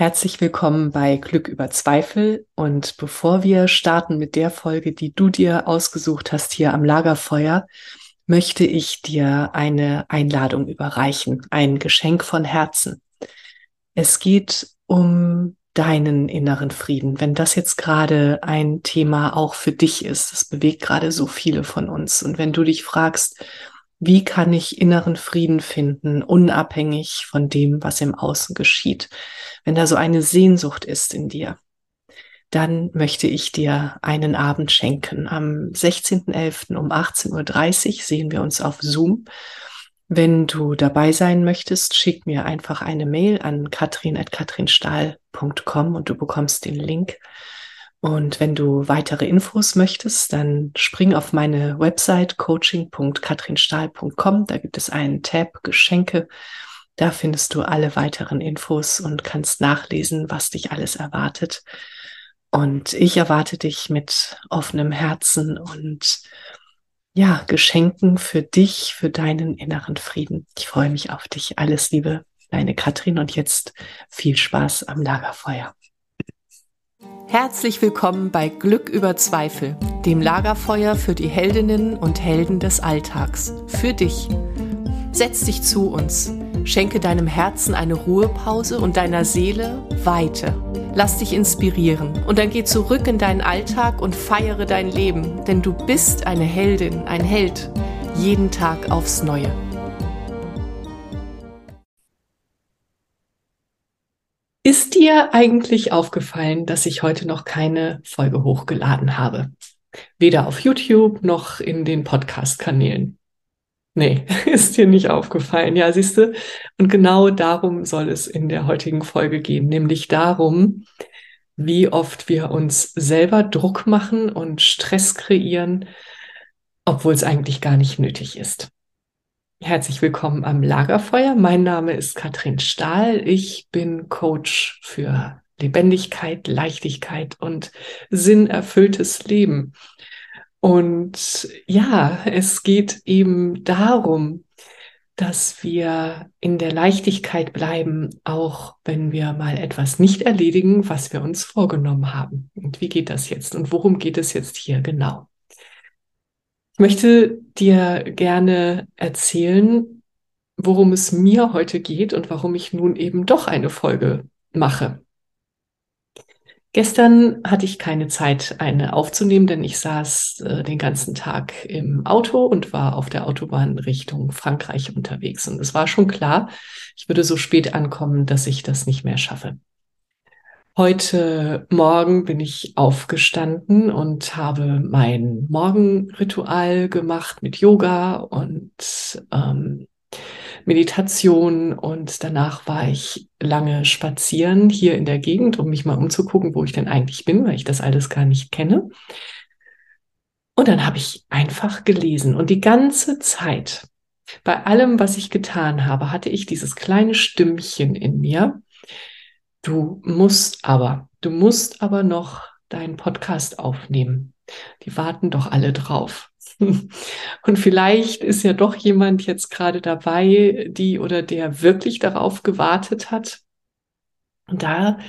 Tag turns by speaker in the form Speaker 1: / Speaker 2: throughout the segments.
Speaker 1: Herzlich willkommen bei Glück über Zweifel. Und bevor wir starten mit der Folge, die du dir ausgesucht hast hier am Lagerfeuer, möchte ich dir eine Einladung überreichen, ein Geschenk von Herzen. Es geht um deinen inneren Frieden. Wenn das jetzt gerade ein Thema auch für dich ist, das bewegt gerade so viele von uns. Und wenn du dich fragst, wie kann ich inneren Frieden finden, unabhängig von dem, was im Außen geschieht? Wenn da so eine Sehnsucht ist in dir, dann möchte ich dir einen Abend schenken. Am 16.11. um 18.30 Uhr sehen wir uns auf Zoom. Wenn du dabei sein möchtest, schick mir einfach eine Mail an katrin.katrinstahl.com und du bekommst den Link. Und wenn du weitere Infos möchtest, dann spring auf meine Website coaching.katrinstahl.com. Da gibt es einen Tab Geschenke. Da findest du alle weiteren Infos und kannst nachlesen, was dich alles erwartet. Und ich erwarte dich mit offenem Herzen und ja, Geschenken für dich, für deinen inneren Frieden. Ich freue mich auf dich. Alles Liebe, deine Katrin und jetzt viel Spaß am Lagerfeuer. Herzlich willkommen bei Glück über Zweifel, dem Lagerfeuer für die Heldinnen und Helden des Alltags. Für dich. Setz dich zu uns. Schenke deinem Herzen eine Ruhepause und deiner Seele Weite. Lass dich inspirieren und dann geh zurück in deinen Alltag und feiere dein Leben, denn du bist eine Heldin, ein Held, jeden Tag aufs Neue. Ist dir eigentlich aufgefallen, dass ich heute noch keine Folge hochgeladen habe? Weder auf YouTube noch in den Podcast-Kanälen. Nee, ist dir nicht aufgefallen. Ja, siehst du? Und genau darum soll es in der heutigen Folge gehen, nämlich darum, wie oft wir uns selber Druck machen und Stress kreieren, obwohl es eigentlich gar nicht nötig ist. Herzlich willkommen am Lagerfeuer. Mein Name ist Katrin Stahl. Ich bin Coach für Lebendigkeit, Leichtigkeit und sinnerfülltes Leben. Und ja, es geht eben darum, dass wir in der Leichtigkeit bleiben, auch wenn wir mal etwas nicht erledigen, was wir uns vorgenommen haben. Und wie geht das jetzt? Und worum geht es jetzt hier genau? Ich möchte dir gerne erzählen, worum es mir heute geht und warum ich nun eben doch eine Folge mache. Gestern hatte ich keine Zeit, eine aufzunehmen, denn ich saß äh, den ganzen Tag im Auto und war auf der Autobahn Richtung Frankreich unterwegs. Und es war schon klar, ich würde so spät ankommen, dass ich das nicht mehr schaffe. Heute Morgen bin ich aufgestanden und habe mein Morgenritual gemacht mit Yoga und ähm, Meditation und danach war ich lange spazieren hier in der Gegend, um mich mal umzugucken, wo ich denn eigentlich bin, weil ich das alles gar nicht kenne. Und dann habe ich einfach gelesen und die ganze Zeit, bei allem, was ich getan habe, hatte ich dieses kleine Stimmchen in mir, Du musst aber, du musst aber noch deinen Podcast aufnehmen. Die warten doch alle drauf. Und vielleicht ist ja doch jemand jetzt gerade dabei, die oder der wirklich darauf gewartet hat. Und da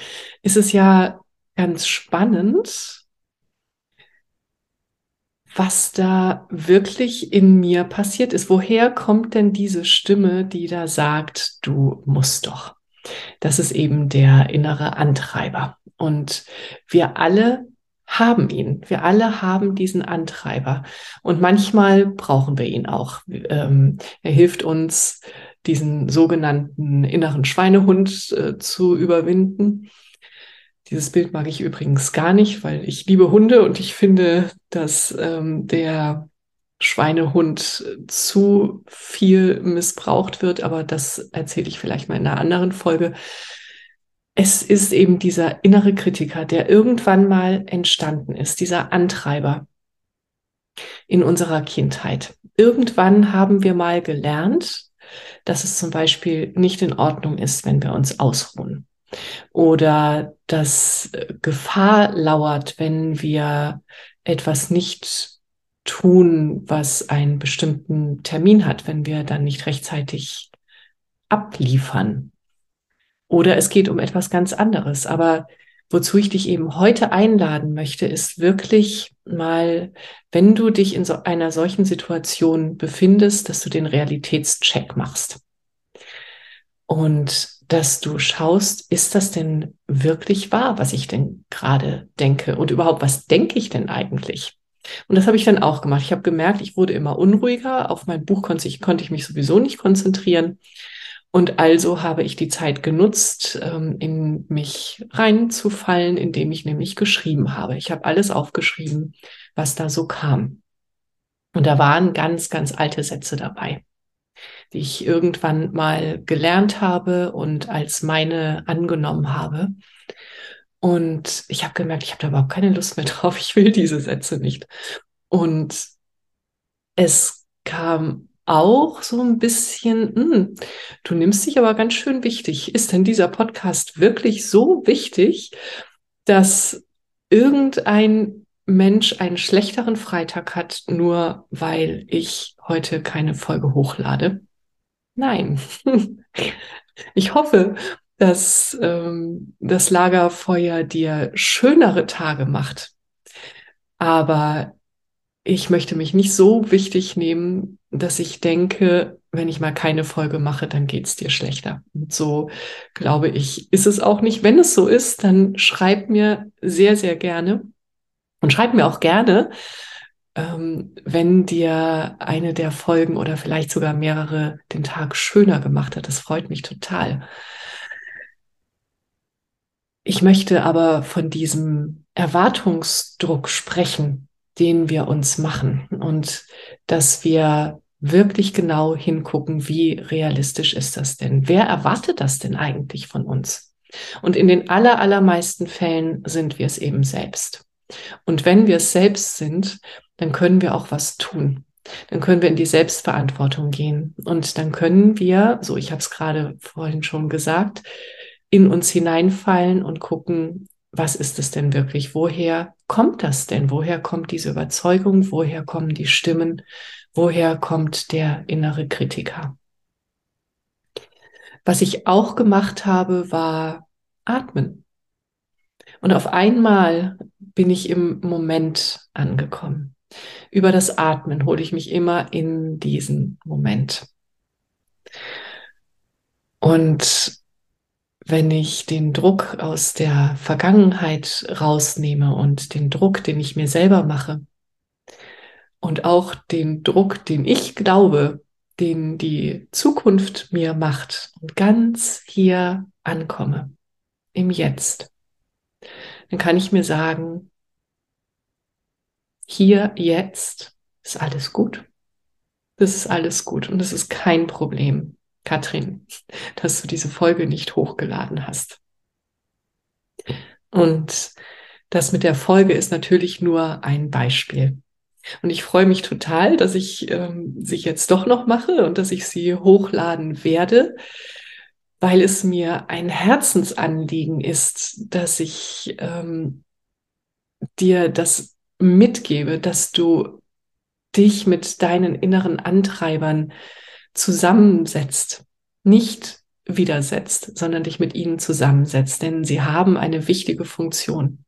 Speaker 1: ist es ja ganz spannend, was da wirklich in mir passiert ist. Woher kommt denn diese Stimme, die da sagt, du musst doch? Das ist eben der innere Antreiber. Und wir alle haben ihn. Wir alle haben diesen Antreiber. Und manchmal brauchen wir ihn auch. Ähm, er hilft uns, diesen sogenannten inneren Schweinehund äh, zu überwinden. Dieses Bild mag ich übrigens gar nicht, weil ich liebe Hunde und ich finde, dass ähm, der Schweinehund zu viel missbraucht wird, aber das erzähle ich vielleicht mal in einer anderen Folge. Es ist eben dieser innere Kritiker, der irgendwann mal entstanden ist, dieser Antreiber in unserer Kindheit. Irgendwann haben wir mal gelernt, dass es zum Beispiel nicht in Ordnung ist, wenn wir uns ausruhen. Oder dass Gefahr lauert, wenn wir etwas nicht tun, was einen bestimmten Termin hat, wenn wir dann nicht rechtzeitig abliefern. Oder es geht um etwas ganz anderes. Aber wozu ich dich eben heute einladen möchte, ist wirklich mal, wenn du dich in so einer solchen Situation befindest, dass du den Realitätscheck machst. Und dass du schaust, ist das denn wirklich wahr, was ich denn gerade denke? Und überhaupt, was denke ich denn eigentlich? Und das habe ich dann auch gemacht. Ich habe gemerkt, ich wurde immer unruhiger. Auf mein Buch konnte ich, konnte ich mich sowieso nicht konzentrieren. Und also habe ich die Zeit genutzt, ähm, in mich reinzufallen, indem ich nämlich geschrieben habe. Ich habe alles aufgeschrieben, was da so kam. Und da waren ganz, ganz alte Sätze dabei, die ich irgendwann mal gelernt habe und als meine angenommen habe. Und ich habe gemerkt, ich habe da überhaupt keine Lust mehr drauf. Ich will diese Sätze nicht. Und es kam auch so ein bisschen, hm, du nimmst dich aber ganz schön wichtig. Ist denn dieser Podcast wirklich so wichtig, dass irgendein Mensch einen schlechteren Freitag hat, nur weil ich heute keine Folge hochlade? Nein. Ich hoffe, dass ähm, das Lagerfeuer dir schönere Tage macht. Aber ich möchte mich nicht so wichtig nehmen, dass ich denke, wenn ich mal keine Folge mache, dann geht's dir schlechter. Und so glaube ich, ist es auch nicht. Wenn es so ist, dann schreib mir sehr, sehr gerne und schreib mir auch gerne, ähm, wenn dir eine der Folgen oder vielleicht sogar mehrere den Tag schöner gemacht hat. Das freut mich total. Ich möchte aber von diesem Erwartungsdruck sprechen, den wir uns machen und dass wir wirklich genau hingucken, wie realistisch ist das denn? Wer erwartet das denn eigentlich von uns? Und in den aller, allermeisten Fällen sind wir es eben selbst. Und wenn wir es selbst sind, dann können wir auch was tun. Dann können wir in die Selbstverantwortung gehen. Und dann können wir, so ich habe es gerade vorhin schon gesagt, in uns hineinfallen und gucken, was ist es denn wirklich? Woher kommt das denn? Woher kommt diese Überzeugung? Woher kommen die Stimmen? Woher kommt der innere Kritiker? Was ich auch gemacht habe, war atmen. Und auf einmal bin ich im Moment angekommen. Über das Atmen hole ich mich immer in diesen Moment. Und wenn ich den Druck aus der Vergangenheit rausnehme und den Druck, den ich mir selber mache und auch den Druck, den ich glaube, den die Zukunft mir macht und ganz hier ankomme, im Jetzt, dann kann ich mir sagen, hier, jetzt ist alles gut. Das ist alles gut und es ist kein Problem. Katrin, dass du diese Folge nicht hochgeladen hast. Und das mit der Folge ist natürlich nur ein Beispiel. Und ich freue mich total, dass ich ähm, sie jetzt doch noch mache und dass ich sie hochladen werde, weil es mir ein Herzensanliegen ist, dass ich ähm, dir das mitgebe, dass du dich mit deinen inneren Antreibern zusammensetzt, nicht widersetzt, sondern dich mit ihnen zusammensetzt, denn sie haben eine wichtige Funktion.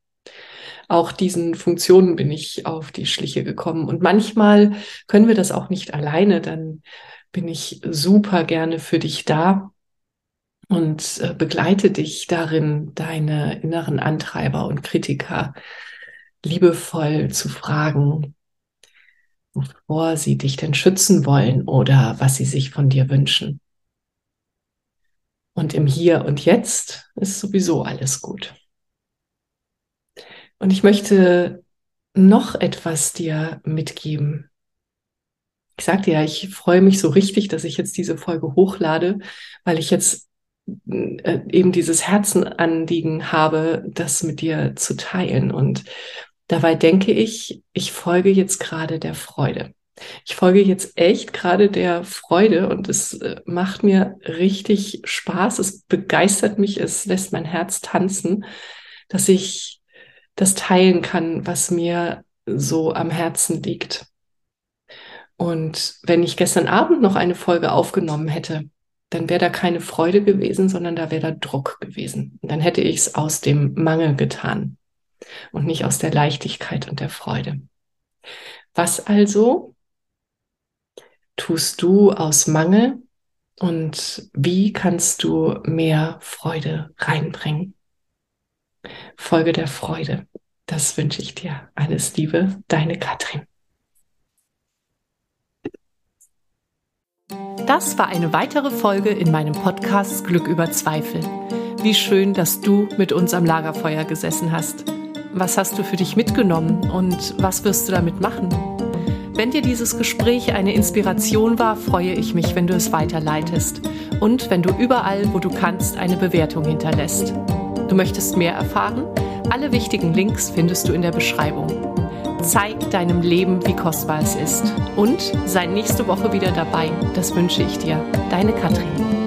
Speaker 1: Auch diesen Funktionen bin ich auf die Schliche gekommen. Und manchmal können wir das auch nicht alleine, dann bin ich super gerne für dich da und äh, begleite dich darin, deine inneren Antreiber und Kritiker liebevoll zu fragen, wovor sie dich denn schützen wollen oder was sie sich von dir wünschen. Und im Hier und Jetzt ist sowieso alles gut. Und ich möchte noch etwas dir mitgeben. Ich sagte ja, ich freue mich so richtig, dass ich jetzt diese Folge hochlade, weil ich jetzt äh, eben dieses Herzenanliegen habe, das mit dir zu teilen. Und Dabei denke ich, ich folge jetzt gerade der Freude. Ich folge jetzt echt gerade der Freude und es äh, macht mir richtig Spaß. Es begeistert mich, es lässt mein Herz tanzen, dass ich das teilen kann, was mir so am Herzen liegt. Und wenn ich gestern Abend noch eine Folge aufgenommen hätte, dann wäre da keine Freude gewesen, sondern da wäre da Druck gewesen. Und dann hätte ich es aus dem Mangel getan und nicht aus der Leichtigkeit und der Freude. Was also tust du aus Mangel und wie kannst du mehr Freude reinbringen? Folge der Freude. Das wünsche ich dir. Alles Liebe, deine Katrin.
Speaker 2: Das war eine weitere Folge in meinem Podcast Glück über Zweifel. Wie schön, dass du mit uns am Lagerfeuer gesessen hast. Was hast du für dich mitgenommen und was wirst du damit machen? Wenn dir dieses Gespräch eine Inspiration war, freue ich mich, wenn du es weiterleitest und wenn du überall, wo du kannst, eine Bewertung hinterlässt. Du möchtest mehr erfahren? Alle wichtigen Links findest du in der Beschreibung. Zeig deinem Leben, wie kostbar es ist. Und sei nächste Woche wieder dabei. Das wünsche ich dir. Deine Katrin.